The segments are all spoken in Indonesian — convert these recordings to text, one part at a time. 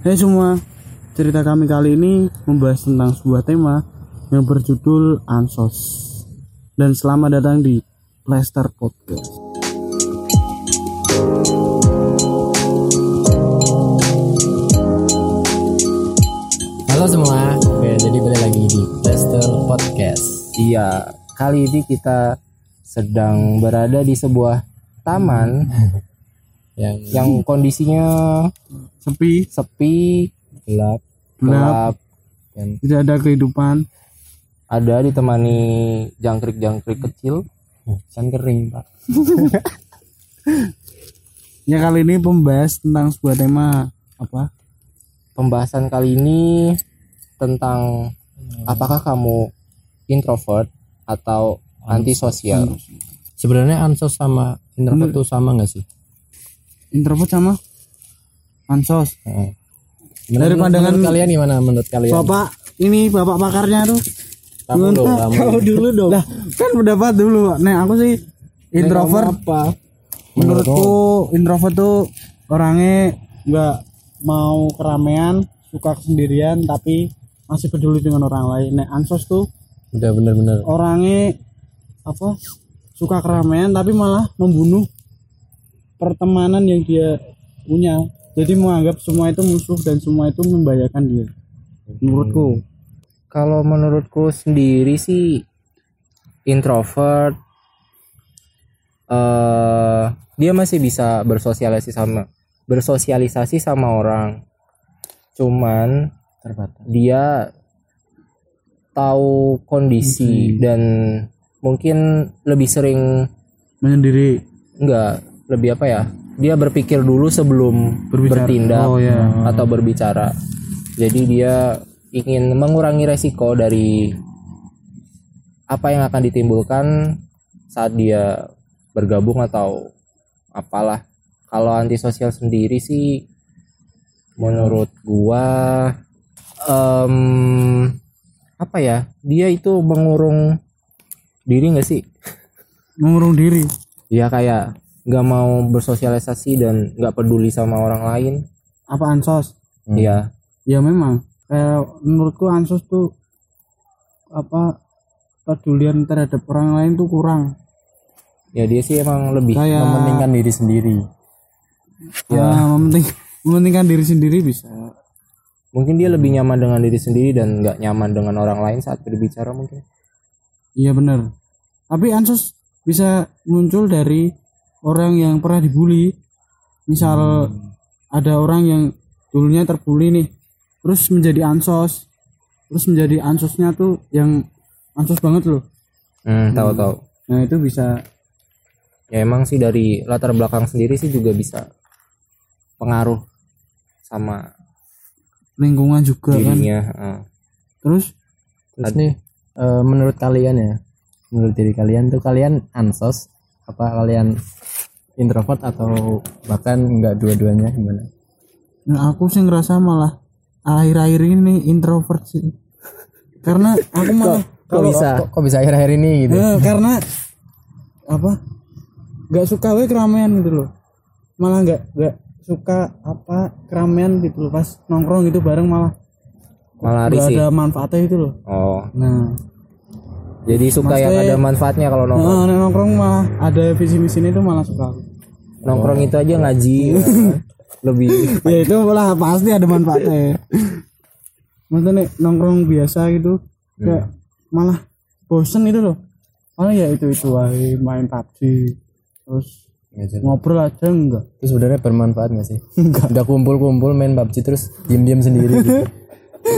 Hai semua, cerita kami kali ini membahas tentang sebuah tema yang berjudul Ansos. Dan selamat datang di Plaster Podcast. Halo semua, Oke, jadi balik lagi di Plaster Podcast. Iya, kali ini kita sedang berada di sebuah taman Yang yang kondisinya Sepi, sepi, gelap, gelap, gelap, dan tidak ada kehidupan. ada ditemani jangkrik-jangkrik kecil. kan kering pak. Ya kali ini membahas tentang sebuah tema apa? Pembahasan kali ini tentang apakah kamu introvert atau antisosial? Sebenarnya ansos sama introvert tuh sama nggak sih? Introvert sama Ansos. Heeh. Menurut, Dari pandangan- menurut kalian gimana menurut kalian? Bapak, ini bapak pakarnya tuh. Kamu dong, kamu. Kamu dulu dong. Lah, kan pendapat dulu. Nah, aku sih introvert. apa? Menurutku introvert tuh orangnya nggak mau keramaian, suka kesendirian, tapi masih peduli dengan orang lain. Nah, ansos tuh Udah bener-bener. orangnya apa? Suka keramaian tapi malah membunuh pertemanan yang dia punya. Jadi menganggap semua itu musuh dan semua itu membahayakan dia. Menurutku. Kalau menurutku sendiri sih introvert eh dia masih bisa bersosialisasi sama bersosialisasi sama orang. Cuman Terbatas. dia tahu kondisi dan mungkin lebih sering Menyendiri. enggak lebih apa ya? Dia berpikir dulu sebelum Berbicara. bertindak Oh, ya. atau berbicara. Jadi dia ingin mengurangi resiko dari apa yang akan ditimbulkan saat dia bergabung atau apalah. Kalau antisosial sendiri sih menurut gua em, apa ya? Dia itu mengurung diri nggak sih? Mengurung diri. Ya kayak nggak mau bersosialisasi dan nggak peduli sama orang lain. Apa ansos? Iya. ya memang kayak menurutku ansos tuh apa pedulian terhadap orang lain tuh kurang Ya dia sih emang lebih kayak Mementingkan diri sendiri. ya mementing mementingkan diri sendiri bisa mungkin dia lebih nyaman dengan diri sendiri dan nggak nyaman dengan orang lain saat berbicara mungkin iya bener tapi ansos bisa muncul dari orang yang pernah dibully. Misal ada orang yang dulunya terbully nih terus menjadi ansos terus menjadi ansosnya tuh yang ansos banget loh. Hmm, tahu tahu. Nah itu bisa ya emang sih dari latar belakang sendiri sih juga bisa pengaruh sama lingkungan juga kan. dirinya eh. terus? Terus nih, eh, menurut kalian ya, menurut diri kalian tuh kalian ansos apa kalian introvert atau bahkan nggak dua-duanya gimana? Nah, aku sih ngerasa malah akhir-akhir ini introvert sih. Karena aku malah Kok bisa? Kok, kok bisa akhir-akhir ini gitu? Eh, karena apa? Gak suka we keramaian gitu loh. Malah nggak nggak suka apa keramaian gitu loh pas nongkrong gitu bareng malah malah nggak ada manfaatnya gitu loh. oh Nah, jadi suka yang Maksudnya- ada manfaatnya kalau nongkrong nah, nongkrong malah ada visi misinya itu malah suka. nongkrong itu aja ngaji ya. lebih ya itu malah pasti ada manfaatnya. Maksudnya nih, nongkrong biasa gitu kayak malah bosen gitu loh. Malah ya itu itu wae main PUBG terus ngobrol aja enggak. Itu sebenarnya bermanfaat gak sih? Udah kumpul-kumpul main PUBG terus diem-diem sendiri gitu.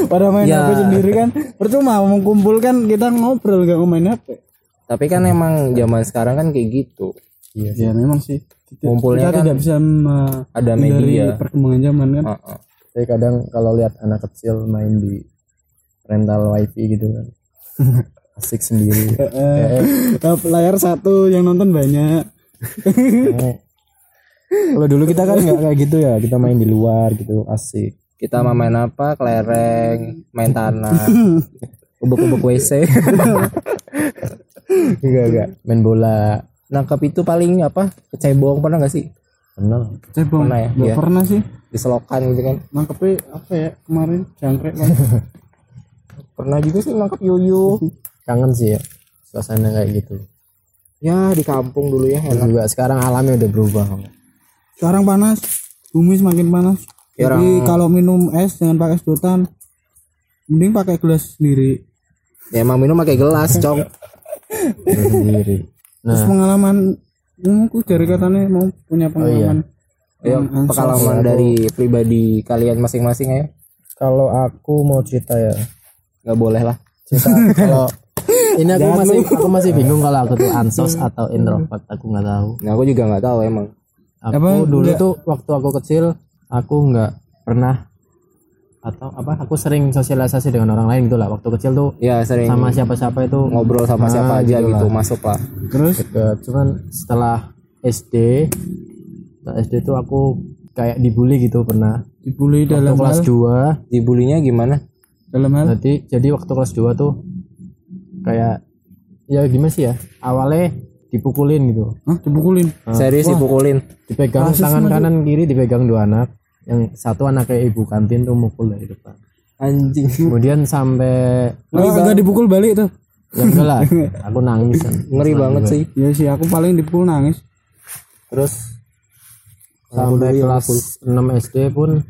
Pada main Ya. HP sendiri kan percuma mau kumpul kan kita ngobrol gak main HP. tapi kan emang zaman sekarang kan kayak gitu Iya ya, memang sih. Kita, Ngumpulnya kita kan tidak bisa ada media perkembangan zaman kan. Heeh. Tapi kadang kalau lihat anak kecil main di rental wifi gitu kan. Asik sendiri. Eh, layar satu yang nonton banyak. Kalau dulu kita kan nggak kayak gitu ya, kita main di luar gitu, asik. Kita mau main apa? Kelereng main tanah. Ubek-ubek WC Enggak, enggak. Main bola. nangkap itu paling apa? Kecebong pernah gak sih? Kenal. Cebong. Pernah ya? Nggak Iya. pernah sih. diselokan gitu kan. Nangkepnya apa ya? Kemarin jangkrik kan. Pernah juga sih nangkep yuyu. Kangen sih ya. Suasana kayak gitu. Ya di kampung dulu ya enak. juga sekarang alamnya udah berubah sekarang panas. Bumi semakin panas. Ya, jadi orang- kalau minum es jangan pakai sedotan mending pakai gelas sendiri. Ya emang minum pakai gelas cong. Sendiri. Nah. terus pengalaman aku dari katanya mau punya pengalaman. Ya pengalaman dari pribadi kalian masing-masing ya. Kalau aku mau cerita ya. Nggak boleh lah. Cerita kalau ini aku masih aku masih bingung kalau aku tuh ansos atau introvert aku nggak tahu. Nah, aku juga nggak tahu emang. Aku Apa, dulu tuh waktu aku kecil aku nggak pernah atau apa aku sering sosialisasi dengan orang lain gitu lah. Waktu kecil tuh ya sering sama siapa-siapa itu ngobrol sama siapa aja gitu masuk lah. Terus? Deket. Cuman setelah SD setelah SD tuh aku kayak dibully gitu pernah. Dibully waktu dalam kelas hal? 2 dibulinya gimana? Dalam hal? Jadi jadi waktu kelas 2 tuh kayak ya gimana sih ya awalnya dipukulin gitu. Hah, dipukulin? Serius dipukulin? Dipegang tangan kanan kiri dipegang dua anak yang satu anaknya ibu kantin tuh mukul dari depan. Anjing. Kemudian sampai Enggak, enggak dipukul balik tuh. Ya enggak lah. Aku nangis kan. ngeri banget sih. Ya sih aku paling dipukul nangis. Terus sampai kelas 6 SD pun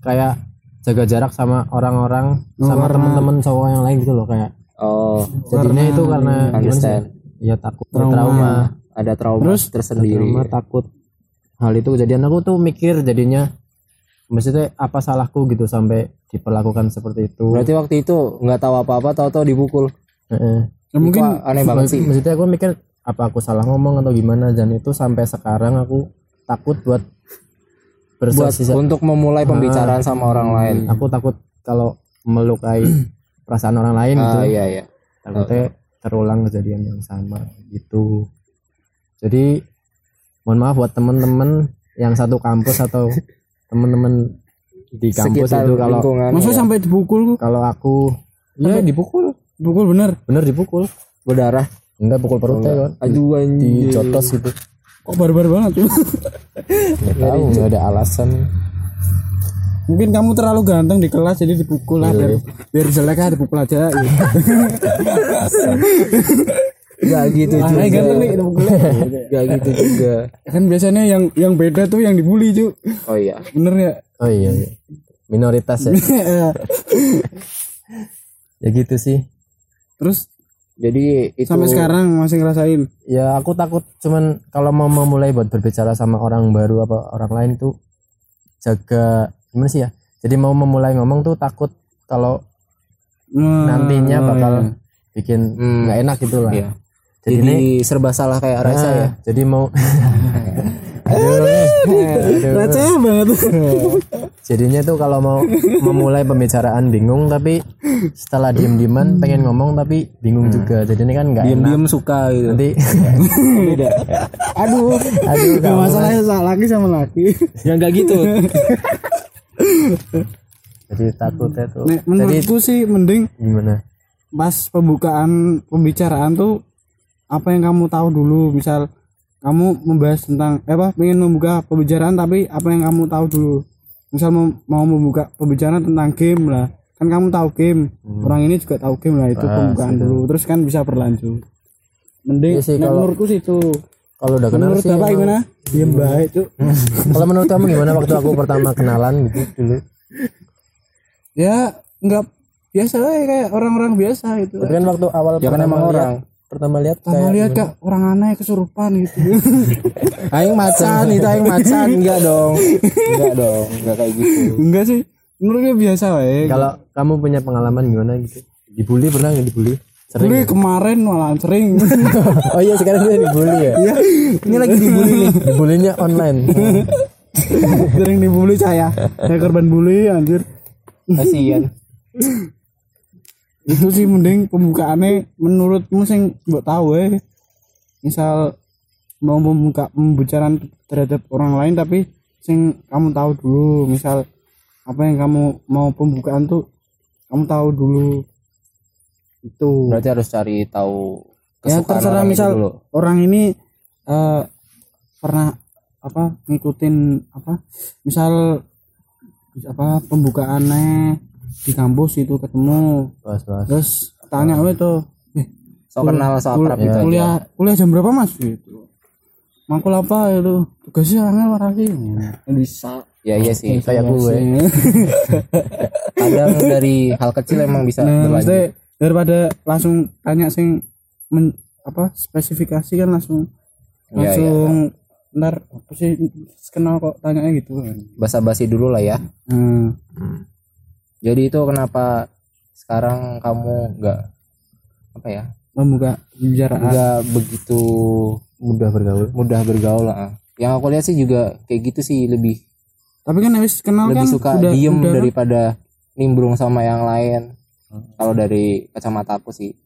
kayak jaga jarak sama orang-orang sama teman-teman cowok yang lain gitu loh kayak. Oh. Jadinya itu karena gimana sih? Ya takut trauma, ada trauma tersendiri. trauma takut. Hal itu kejadian. Aku tuh mikir jadinya maksudnya apa salahku gitu sampai diperlakukan seperti itu? Berarti waktu itu nggak tahu apa-apa tahu-tahu dipukul. Heeh. Ya, mungkin aneh banget sih. maksudnya aku mikir apa aku salah ngomong atau gimana? Dan itu sampai sekarang aku takut buat buat bersosialisasi untuk memulai pembicaraan sama orang lain. Aku takut kalau melukai perasaan orang lain gitu ah iya iya. Takutnya terulang kejadian yang sama gitu. Jadi mohon maaf buat temen-temen yang satu kampus atau temen-temen di kampus sekitar itu kalau masa ya. sampai dipukul kalau aku ya dipukul. Dipukul bener. Bener dipukul. Berdarah enggak pukul perutnya kan aduh anjing. dicotos gitu. Kok barbar banget tuh nggak tahu nggak ada alasan. Mungkin kamu terlalu ganteng di kelas jadi dipukul lah biar, biar jelek lah dipukul aja. Gitu. Gak gitu ah juga. ganteng nih Gak gitu juga. Kan biasanya yang yang beda tuh yang dibully cu oh iya. Bener ya oh iya, iya. minoritas ya. Ya gitu sih. Terus? Jadi itu sampai sekarang masih ngerasain? Ya aku takut cuman kalau mau memulai buat berbicara sama orang baru apa orang lain tuh jaga gimana sih ya? Jadi mau memulai ngomong tuh takut kalau Nah, nantinya bakal iya. bikin Hmm. nggak enak gitu lah. Iya. Jadi, jadi ini serba salah kayak Raisa ah, ya? jadi mau aduh, receh banget. jadinya tuh kalau mau memulai pembicaraan bingung tapi setelah diem dieman pengen ngomong tapi bingung juga. Jadi ini kan nggak diem-diem suka gitu. Nanti beda. Aduh. Aduh Gak masalahnya sa- laki sama laki. Ya nggak gitu. Jadi takutnya tuh. Nek, jadi menurutku sih mending gimana? pas pembukaan pembicaraan tuh apa yang kamu tahu dulu? Misal kamu membahas tentang eh apa pengen membuka pembicaraan tapi apa yang kamu tahu dulu? Misal mau, mau membuka pembicaraan tentang game lah. Kan kamu tahu game. Orang ini juga tahu game lah itu pembukaan dulu. Terus kan bisa berlanjut. Mending Iya sih, nek kalau- menurutku sih itu. kalau udah kenal menurut sih bapak gimana? Diem baik tuh kalau menurut kamu gimana waktu aku pertama kenalan gitu? Dulu ya nggak biasa aja kayak orang-orang biasa itu tapi kan waktu awal ya kan pertama emang orang pertama lihat kayak lihat kak orang aneh kesurupan gitu. Aing macan itu aing macan. Enggak dong. Enggak dong. Enggak kayak gitu. Enggak sih. Menurutnya biasa wae. Kalau kamu punya pengalaman gimana gitu? Dibully pernah nggak dibully? Sering Dulu kemarin malah sering. Oh iya sekarang dia dibully ya? Iya, ini lagi dibully nih. Dibulinya online. Sering dibully saya. Saya korban bully anjir. Kasihan itu sih mending pembukaannya menurutmu sing mbok tahu eh misal mau membuka pembicaraan terhadap orang lain tapi sing kamu tahu dulu. Misal apa yang kamu mau pembukaan tuh kamu tahu dulu. Itu. Berarti harus cari tahu ya terserah orang misal dulu. orang ini eh, pernah apa ngikutin apa? Misal apa pembukaannya di kampus itu ketemu. Bahas-bahas terus tanya we tuh eh, so kenal so kul- akrab gitu aja. kuliah kuliah jam berapa mas? Gitu. Makul apa itu? Tugasnya angel warasi bisa. Ya iya sih kayak gue. kadang dari hal kecil emang bisa nah berlanjut. maksudnya daripada langsung tanya sing men, apa spesifikasi kan langsung Iya, langsung ntar apa sih kenal kok tanyanya gitu. Kan basa-basi dulu lah ya. Hmm. Jadi itu kenapa sekarang kamu nggak apa ya membuka pembicaraan nggak begitu mudah bergaul. mudah bergaul lah ah. yang aku lihat sih juga kayak gitu sih lebih tapi kan habis kenal lebih kan suka udah, diem udah daripada nimbrung sama yang lain. Kalau dari kacamata aku sih.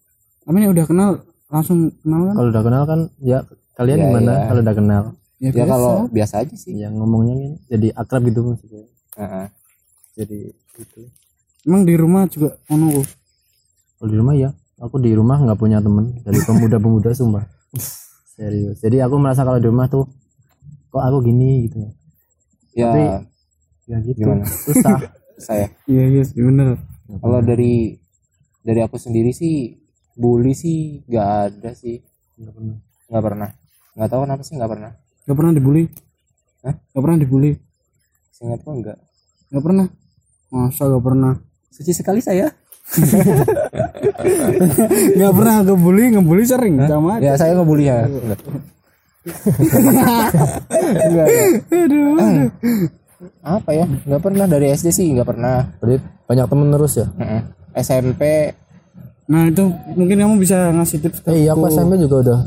Tapi ini udah kenal langsung kenal kan? Kalau udah kenal kan ya kalian Ya, gimana ya. kalau udah kenal? Ya biasa. kalau biasa aja sih. Yang ngomongnya kan jadi akrab gitu maksudnya. Heeh. jadi gitu emang di rumah juga ono kok. kalau di rumah ya aku di rumah nggak punya temen. Dari pemuda-pemuda sumpah. Serius. Jadi aku merasa kalau di rumah tuh kok aku gini gitu. Ya Tapi- ya gitu. Gimana? susah. Saya. Iya iya sih bener. Kalau dari dari aku sendiri sih bully sih nggak ada sih. Nggak pernah. nggak pernah. Nggak tahu kenapa sih nggak pernah. Gak pernah dibully? Hah? gak pernah dibully? Seingatku enggak gak pernah? Masa gak pernah suci sekali saya. Gak pernah ngebully ngebully sering sama ya saya ngebully ya. Enggak. Enggak, enggak. aduh apa ya? Nggak pernah dari SD sih nggak pernah. Berarti banyak temen terus ya. SMP nah itu mungkin kamu bisa ngasih tips ke eh iya aku SMP juga udah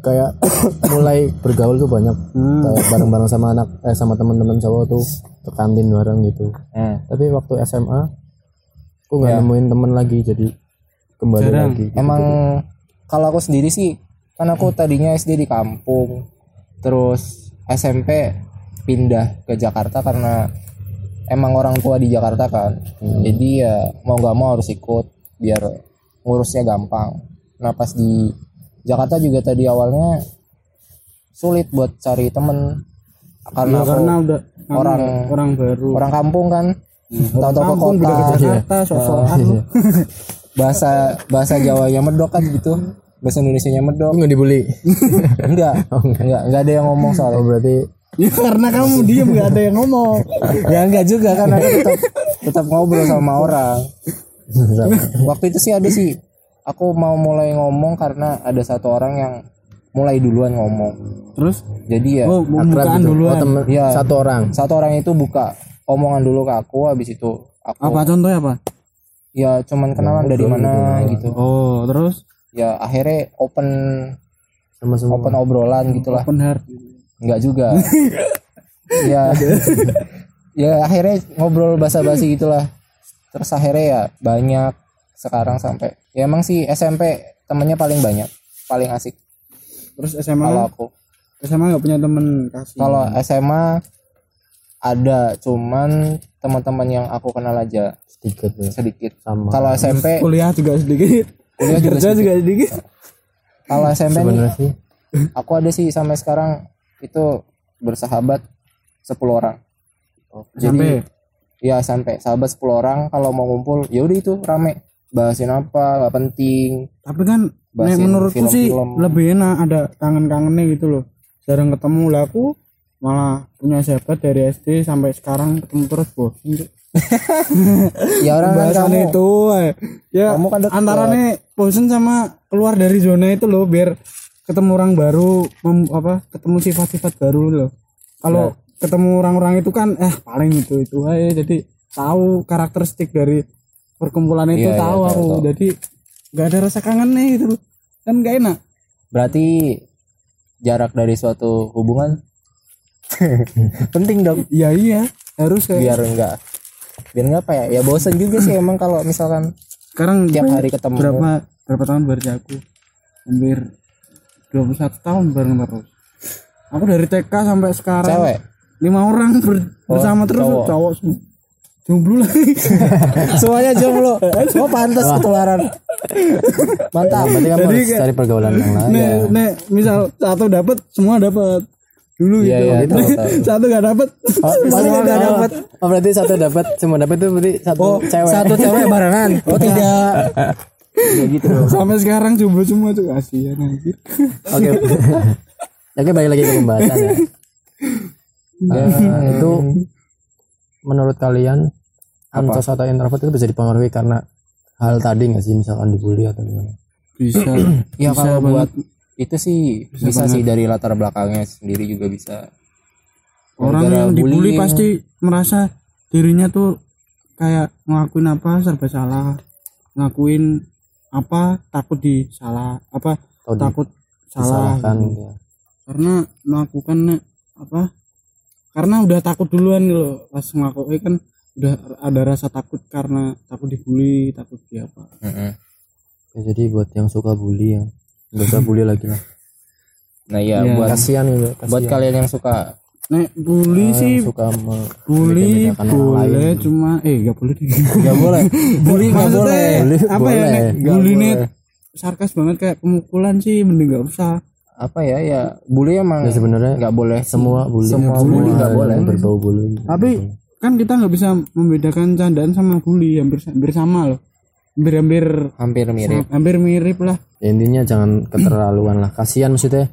kayak mulai bergaul tuh banyak. Hmm. kayak bareng-bareng sama anak eh sama teman-teman cowok tuh ke kantin bareng gitu. Hmm. tapi waktu SMA aku nggak Ya. nemuin temen lagi jadi kembali Jarang. lagi emang kalau aku sendiri sih kan aku tadinya SD di kampung terus SMP pindah ke Jakarta karena emang orang tua di Jakarta kan. Jadi ya mau nggak mau harus ikut biar ngurusnya gampang. Nah pas di Jakarta juga tadi awalnya sulit buat cari temen. Karena Ya, aku karena udah orang orang baru. orang kampung kan tahu-tahu ke kampung kota. ke Jakarta sok-sokan. Lu. bahasa bahasa Jawanya medok kan gitu. Bahasa Indonesia nya medok. Nggak dibully? Enggak. Enggak. Enggak ada yang ngomong oh soalnya berarti ya karena kamu diem gak ada yang ngomong. Ya enggak juga kan aku tetap tetap ngobrol sama orang. Waktu itu sih ada sih aku mau mulai ngomong karena ada satu orang yang mulai duluan ngomong. Terus? Jadi ya oh akrab gitu. duluan? Oh, temen Iya. satu orang? satu orang itu buka omongan dulu ke aku habis itu aku apa contohnya apa? Ya cuman kenalan dari mana gitu oh terus? Ya akhirnya open sama semua. open obrolan gitulah. Open heart. Enggak juga. ya. ya akhirnya ngobrol basa-basi gitulah. Terus akhirnya ya banyak. Sekarang sampai ya emang sih SMP temennya paling banyak, paling asik. Terus SMA kalau aku. SMA gak punya temen kasih Kalau SMA ada cuman teman-teman yang aku kenal aja sedikit ya. Sedikit. sama. Kalau SMP, kuliah juga sedikit. Kuliah juga kerja sedikit. juga sedikit. Kalau SMP nih, sih. aku ada sih sampai sekarang itu bersahabat 10 orang. sampai ya sampai sahabat 10 orang kalau mau ngumpul ya udah itu rame. Bahasin apa nggak penting. Tapi kan Bahasin menurutku sih lebih enak ada kangen-kangennya gitu loh. Jarang ketemu. Lah aku malah punya sahabat dari SD sampai sekarang ketemu terus bosan ya orang kan kamu itu eh. ya kamu kan antara nih bosan sama keluar dari zona itu loh biar ketemu orang baru mem- apa ketemu sifat-sifat baru loh. Kalau ketemu orang-orang itu kan eh paling itu itu aja. Jadi tahu karakteristik dari perkumpulan itu iya, tahu tahu, aku. tahu. jadi nggak ada rasa kangen nih loh. Kan gak enak. Berarti jarak dari suatu hubungan penting dong. Iya iya. Harus kayak biar enggak. Biar enggak apa ya? Ya bosen juga sih emang kalau misalkan sekarang tiap hari ketemu. berapa berapa tahun berarti aku? Hampir 21 tahun bareng terus. Aku dari TK sampai sekarang cewek? lima orang ber- bersama terus cowok. cowok semua jomblo lagi. Semuanya jomblo. Semua pantas ketularan. Mantap. Berarti kamu Jadi harus kayak- cari pergaulan yang lain. nek nek misal satu dapat semua dapat dulu Iya, gitu. iya, tahu, tahu. Satu gak dapet. Oh, nggak oh, dapet. oh, berarti satu dapat, semua dapat itu berarti satu Oh, cewek. satu cewek barengan. Oh, tidak. Ya gitu. Sampai sekarang jomblo semua tuh kasihan anjir. Oke. Oke, balik lagi ke pembahasan ya. Eh, itu menurut kalian ansos atau introvert itu bisa dipengaruhi karena hal tadi nggak sih misalkan dibully atau gimana? Bisa. Ya Bisa kalau banget. buat itu sih bisa, sih dari latar belakangnya sendiri juga bisa. Orang yang dibully bullying. pasti merasa dirinya tuh kayak ngelakuin apa serba salah. Ngakuin apa takut disalah apa Atau di- takut salah Disalahkan gitu. gitu ya. karena melakukan apa karena udah takut duluan gitu loh pas ngelakuin kan udah ada rasa takut karena takut dibully takut di apa Mm-mm. Ya, jadi buat yang suka bully ya nggak usah bully lagi lah. Nah ya Iya. buat Kasihan gitu. buat kasihan. kalian yang suka nek bully yang sih suka me- bully boleh cuma eh gak boleh Gak boleh. Bully gak Maksudnya, boleh. Bully apa boleh. ya nek bully boleh. sarkas banget kayak pemukulan sih mending gak usah Apa ya ya bully emang Ya sebenarnya nggak boleh. semua bully Semua semua bully nggak boleh. yang berbau bully. tapi kan kita nggak bisa membedakan candaan sama bully hampir hampir sama loh hampir hampir mirip. hampir mirip lah. Ya, intinya jangan keterlaluan lah. Kasihan maksudnya.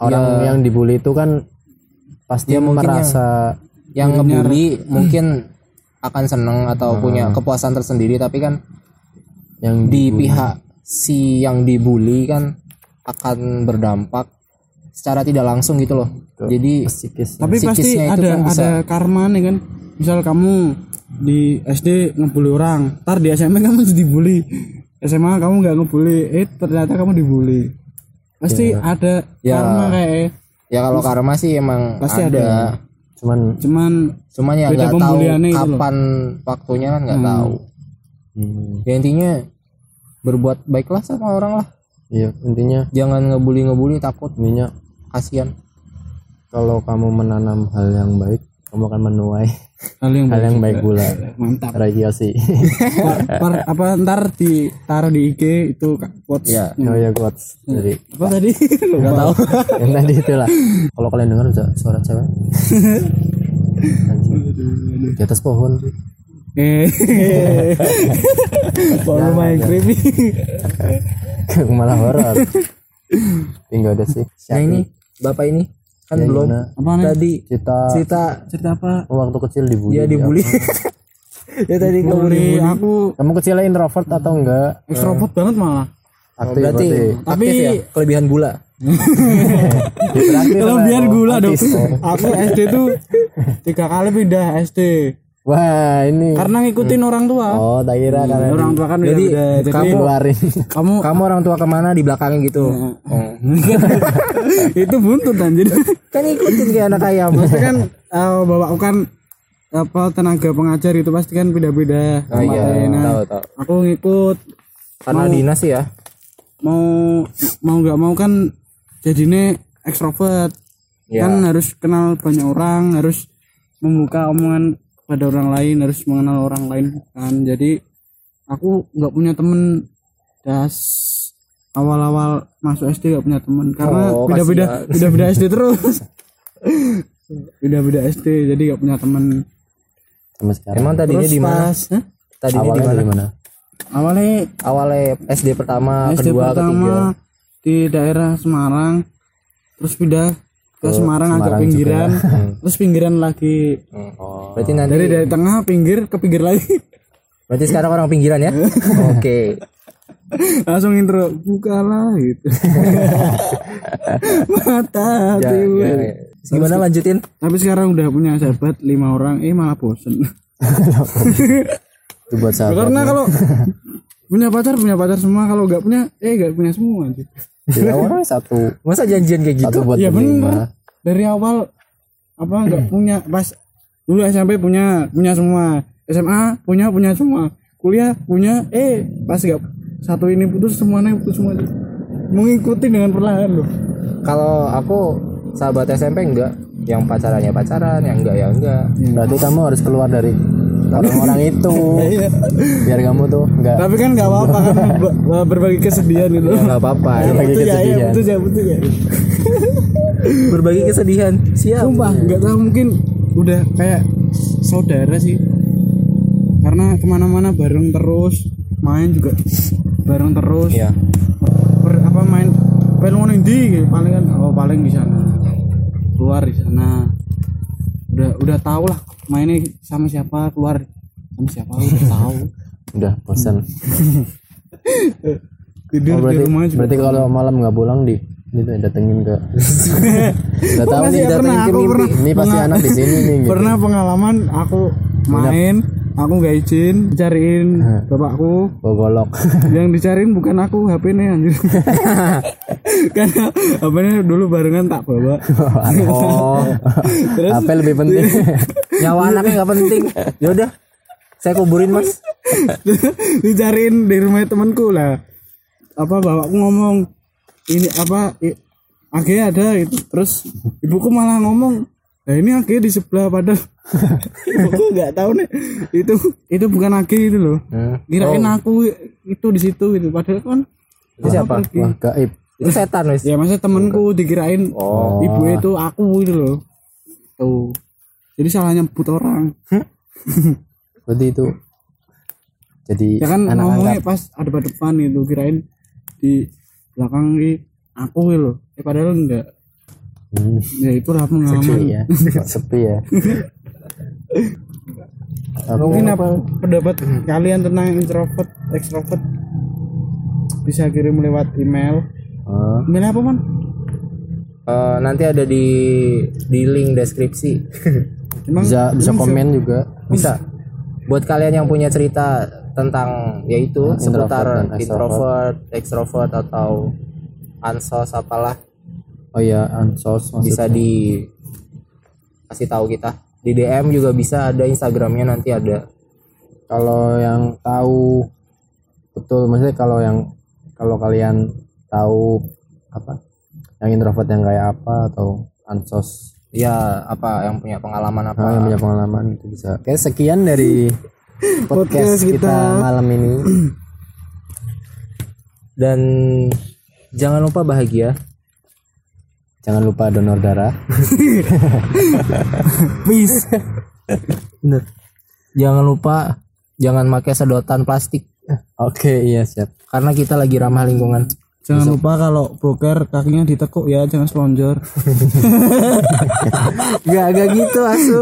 Orang yang dibully itu kan pasti Ya, merasa Yang ngebully mungkin akan seneng atau punya kepuasan tersendiri. Tapi kan yang di pihak si yang dibully kan akan berdampak secara tidak langsung gitu loh. Jadi psikis. tapi pasti Psikisnya itu ada kan bisa- ada karma nih kan. Misal kamu di SD ngebully orang ntar di SMP kamu dibully SMA kamu nggak ngebully eh ternyata kamu dibully pasti ada Ya. karma kayak ya kalau karma sih emang Pasti ada. ada. cuman cuman Cuman ya nggak tahu pembuliannya itu loh. kapan waktunya kan nggak tahu. hmm, Ya intinya berbuat baiklah sama orang lah. iya intinya Jangan ngebully ngebully takut intinya kasihan. kalau kamu menanam hal yang baik kamu akan menuai hal yang hal yang baik baik pula. Mantap. Rayosi par, par- apa ntar ditaruh di IG itu quotes. Ya. oh ya quotes. Dari apa tadi? Lupa. tahu. Yang tadi itulah. Kalau kalian dengar bisa suara cewek. Di atas pohon. Eh. Kalau main creepy. Malah horor. Tinggal ada sih Nah ini bapak ini kan Ya, belum. apa nih tadi cerita. cerita cerita apa? Waktu kecil dibully ya dibully. ya tadi kamu Bully dibully. aku kamu kecilnya introvert atau enggak? Ekstrovert banget malah. Aktif Berarti berarti. Tapi- ya? Kelebihan gula. Biar gula dong. Aku SD tuh tiga kali pindah SD wah ini karena ngikutin orang tua oh tak kira kalian orang tua kan Jadi, udah jadi kamu- keluarin kamu Kamu orang tua ke mana di belakangnya gitu. Oh. itu buntut anjir kan ikutin kayak anak ayam. pasti kan eh, bawa aku kan apa tenaga pengajar itu pasti kan beda-beda Oh iya. Nah, tahu tahu. aku ngikut Karena dinas sih ya. mau mau nggak mau kan jadinya ekstrovert Ya. kan harus kenal banyak orang harus membuka omongan pada orang lain harus mengenal orang lain kan jadi aku nggak punya temen das awal-awal masuk SD nggak punya temen karena Oh, beda-beda beda-beda SD terus beda-beda SD jadi nggak punya temen sama sekarang Emang tadinya di mana? Hah? Tadinya di awalnya mana? awalnya Awalnya SD pertama, SD kedua, ketiga. pertama di daerah Semarang terus pindah ke Semarang, agak Semarang pinggiran terus pinggiran lagi oh Berarti nanti dari dari tengah pinggir ke pinggir lagi berarti sekarang orang pinggiran ya? Oke. langsung intro bukalah gitu mata Ya, ya, ya. Gimana lanjutin? tapi sekarang udah punya sahabat lima orang eh malah bosen itu buat sahabat karena kalau punya pacar punya pacar semua kalau nggak punya eh nggak punya semua gitu. Ya orang satu Masa janjian kayak gitu? satu buat ya bener. dari awal apa nggak punya. Pas dulu SMP punya punya semua. SMA punya punya semua. Kuliah punya eh pas nggak satu ini putus semuanya putus semua. Mengikuti dengan perlahan loh. Kalau aku sahabat SMP enggak, yang pacarannya pacaran, yang enggak ya enggak. berarti kamu harus keluar dari orang-orang itu biar kamu tuh nggak tapi kan nggak apa-apa kan ber- berbagi kesedihan itu ya nggak apa-apa Betul bagi ya, kesedihan betul ya, betul ya. berbagi kesedihan siap Sumpah, nggak tahu mungkin udah kayak saudara sih. Karena ke mana-mana bareng terus, main juga bareng terus. Iya. Ber- apa main film ngono ndi gitu. paling kan oh paling di sana. Keluar di sana. Udah udah tahu lah mainnya sama siapa, keluar sama siapa udah tahu. udah bosan Tidur Oh, di berarti rumah juga. berarti kalau malam nggak pulang di itu datengin ke udah tahu nih sih, datengin ke mimpi pernah. ini pasti anak di sini nih gitu. Pernah pengalaman aku main, aku nggak izin, cariin bapakku, bawa golok yang dicariin bukan aku HP-nya anjir. Karena HP-nya dulu barengan tak bawa. Oh. Terus apa lebih penting. Nyawa anaknya nggak penting. Ya udah saya kuburin mas. Dicariin di rumah temanku lah. Apa bapakku ngomong ini apa i- AG ada itu terus ibuku malah ngomong nah ini AG di sebelah padahal ibuku nggak tahu nih? Itu itu bukan AG itu loh. Hmm. kirain aku itu di situ gitu. Padahal kan itu siapa? wah gaib. Itu setan wes ya masa temenku dikirain Oh. ibu itu aku itu loh. Tuh. Jadi salah nyebut orang. Berarti itu jadi ya kan anak ngomongnya angkat. pas ada depan itu kirain di belakang ini aku gitu loh. Eh padahal enggak Hmm, ya itu lah pengalaman sepi ya sepi ya. Mungkin apa? pendapat kalian tentang introvert extrovert? Bisa kirim lewat email. Oh, email apa man Eh, nanti ada di di link deskripsi. Emang bisa bisa komen juga. Bisa. Buat kalian yang punya cerita tentang yaitu seputar dan introvert, extrovert atau ansos apalah oh ya ansos maksudnya. bisa di kasih tahu kita. Di DM juga bisa ada Instagramnya nanti ada. Kalau yang tahu betul maksudnya kalau yang kalau kalian tahu apa yang introvert yang kayak apa atau ansos ya apa yang punya pengalaman apa. Nah, yang punya pengalaman itu bisa. Oke sekian dari podcast, Podcast kita. kita. malam ini. Dan jangan lupa bahagia jangan lupa donor darah. Peace bener. Jangan lupa jangan pakai sedotan plastik. Oke iya siap. Karena kita lagi ramah lingkungan. Jangan lupa kalau boker kakinya ditekuk ya jangan selonjor. Gak gak gitu asu